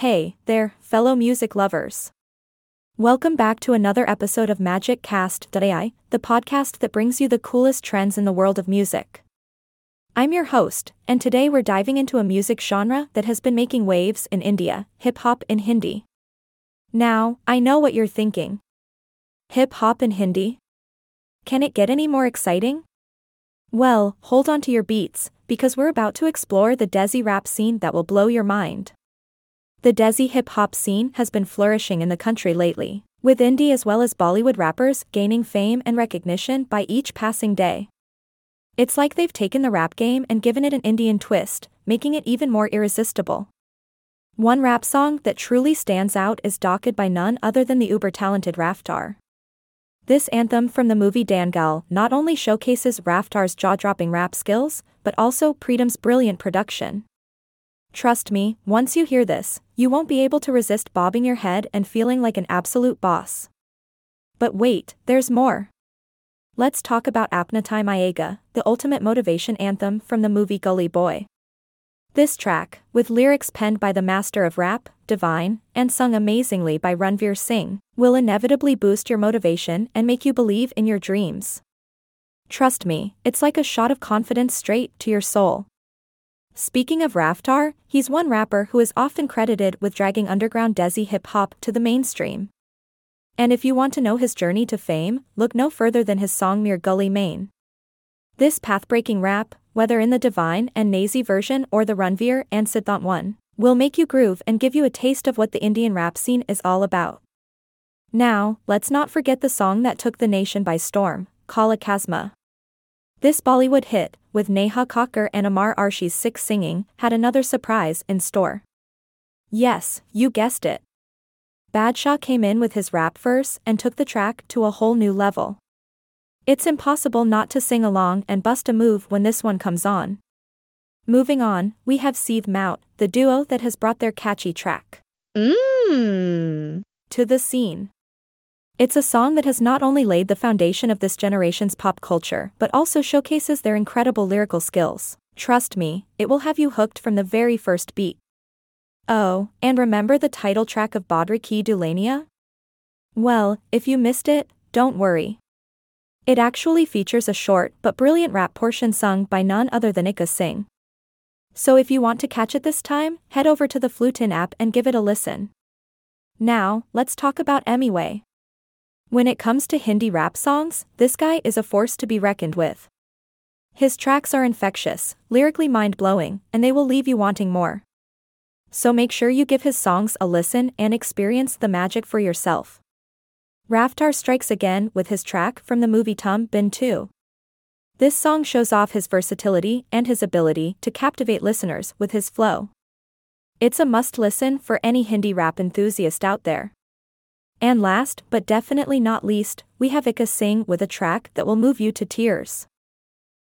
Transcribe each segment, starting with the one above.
Hey, there, fellow music lovers. Welcome back to another episode of Magic Cast.ai, the podcast that brings you the coolest trends in the world of music. I'm your host, and today we're diving into a music genre that has been making waves in India hip hop in Hindi. Now, I know what you're thinking. Hip hop in Hindi? Can it get any more exciting? Well, hold on to your beats, because we're about to explore the Desi rap scene that will blow your mind. The Desi hip hop scene has been flourishing in the country lately, with indie as well as Bollywood rappers gaining fame and recognition by each passing day. It's like they've taken the rap game and given it an Indian twist, making it even more irresistible. One rap song that truly stands out is Dhaakad by none other than the uber talented Raftaar. This anthem from the movie Dangal not only showcases Raftaar's jaw dropping rap skills, but also Pritam's brilliant production. Trust me, once you hear this, you won't be able to resist bobbing your head and feeling like an absolute boss. But wait, there's more. Let's talk about Apna Time Aayega, the ultimate motivation anthem from the movie Gully Boy. This track, with lyrics penned by the master of rap, Divine, and sung amazingly by Ranveer Singh, will inevitably boost your motivation and make you believe in your dreams. Trust me, it's like a shot of confidence straight to your soul. Speaking of Raftaar, he's one rapper who is often credited with dragging underground Desi hip hop to the mainstream. And if you want to know his journey to fame, look no further than his song Mere Gully Main. This path-breaking rap, whether in the Divine and Naezy version or the Ranveer and Sidhant one, will make you groove and give you a taste of what the Indian rap scene is all about. Now, let's not forget the song that took the nation by storm, Kala Chashma. This Bollywood hit, with Neha Kakkar and Amar Arshi's six singing, had another surprise in store. Yes, you guessed it. Badshah came in with his rap verse and took the track to a whole new level. It's impossible not to sing along and bust a move when this one comes on. Moving on, we have Seedhe Maut, the duo that has brought their catchy track. Mmm. To the scene. It's a song that has not only laid the foundation of this generation's pop culture, but also showcases their incredible lyrical skills. Trust me, it will have you hooked from the very first beat. Oh, and remember the title track of Badri Ki Dulhania? Well, if you missed it, don't worry. It actually features a short but brilliant rap portion sung by none other than Ikka Singh. So if you want to catch it this time, head over to the Flutin app and give it a listen. Now, let's talk about Emiway. When it comes to Hindi rap songs, this guy is a force to be reckoned with. His tracks are infectious, lyrically mind blowing, and they will leave you wanting more. So make sure you give his songs a listen and experience the magic for yourself. Raftaar strikes again with his track from the movie Tum Bin 2. This song shows off his versatility and his ability to captivate listeners with his flow. It's a must listen for any Hindi rap enthusiast out there. And last, but definitely not least, we have Ikka Singh with a track that will move you to tears.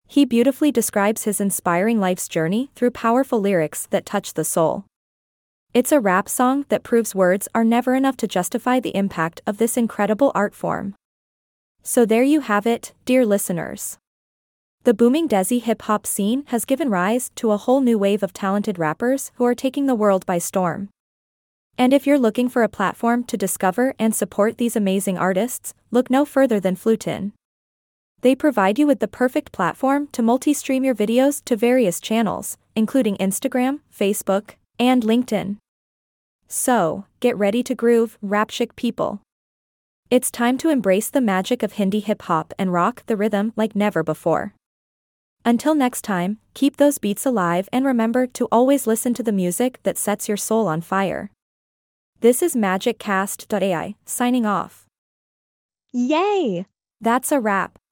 He beautifully describes his inspiring life's journey through powerful lyrics that touch the soul. It's a rap song that proves words are never enough to justify the impact of this incredible art form. So there you have it, dear listeners. The booming Desi hip hop scene has given rise to a whole new wave of talented rappers who are taking the world by storm. And if you're looking for a platform to discover and support these amazing artists, look no further than Flutin. They provide you with the perfect platform to multi stream your videos to various channels, including Instagram, Facebook, and LinkedIn. So, get ready to groove, rapchic people. It's time to embrace the magic of Hindi hip hop and rock the rhythm like never before. Until next time, keep those beats alive and remember to always listen to the music that sets your soul on fire. This is MagicCast.ai, signing off. Yay! That's a wrap.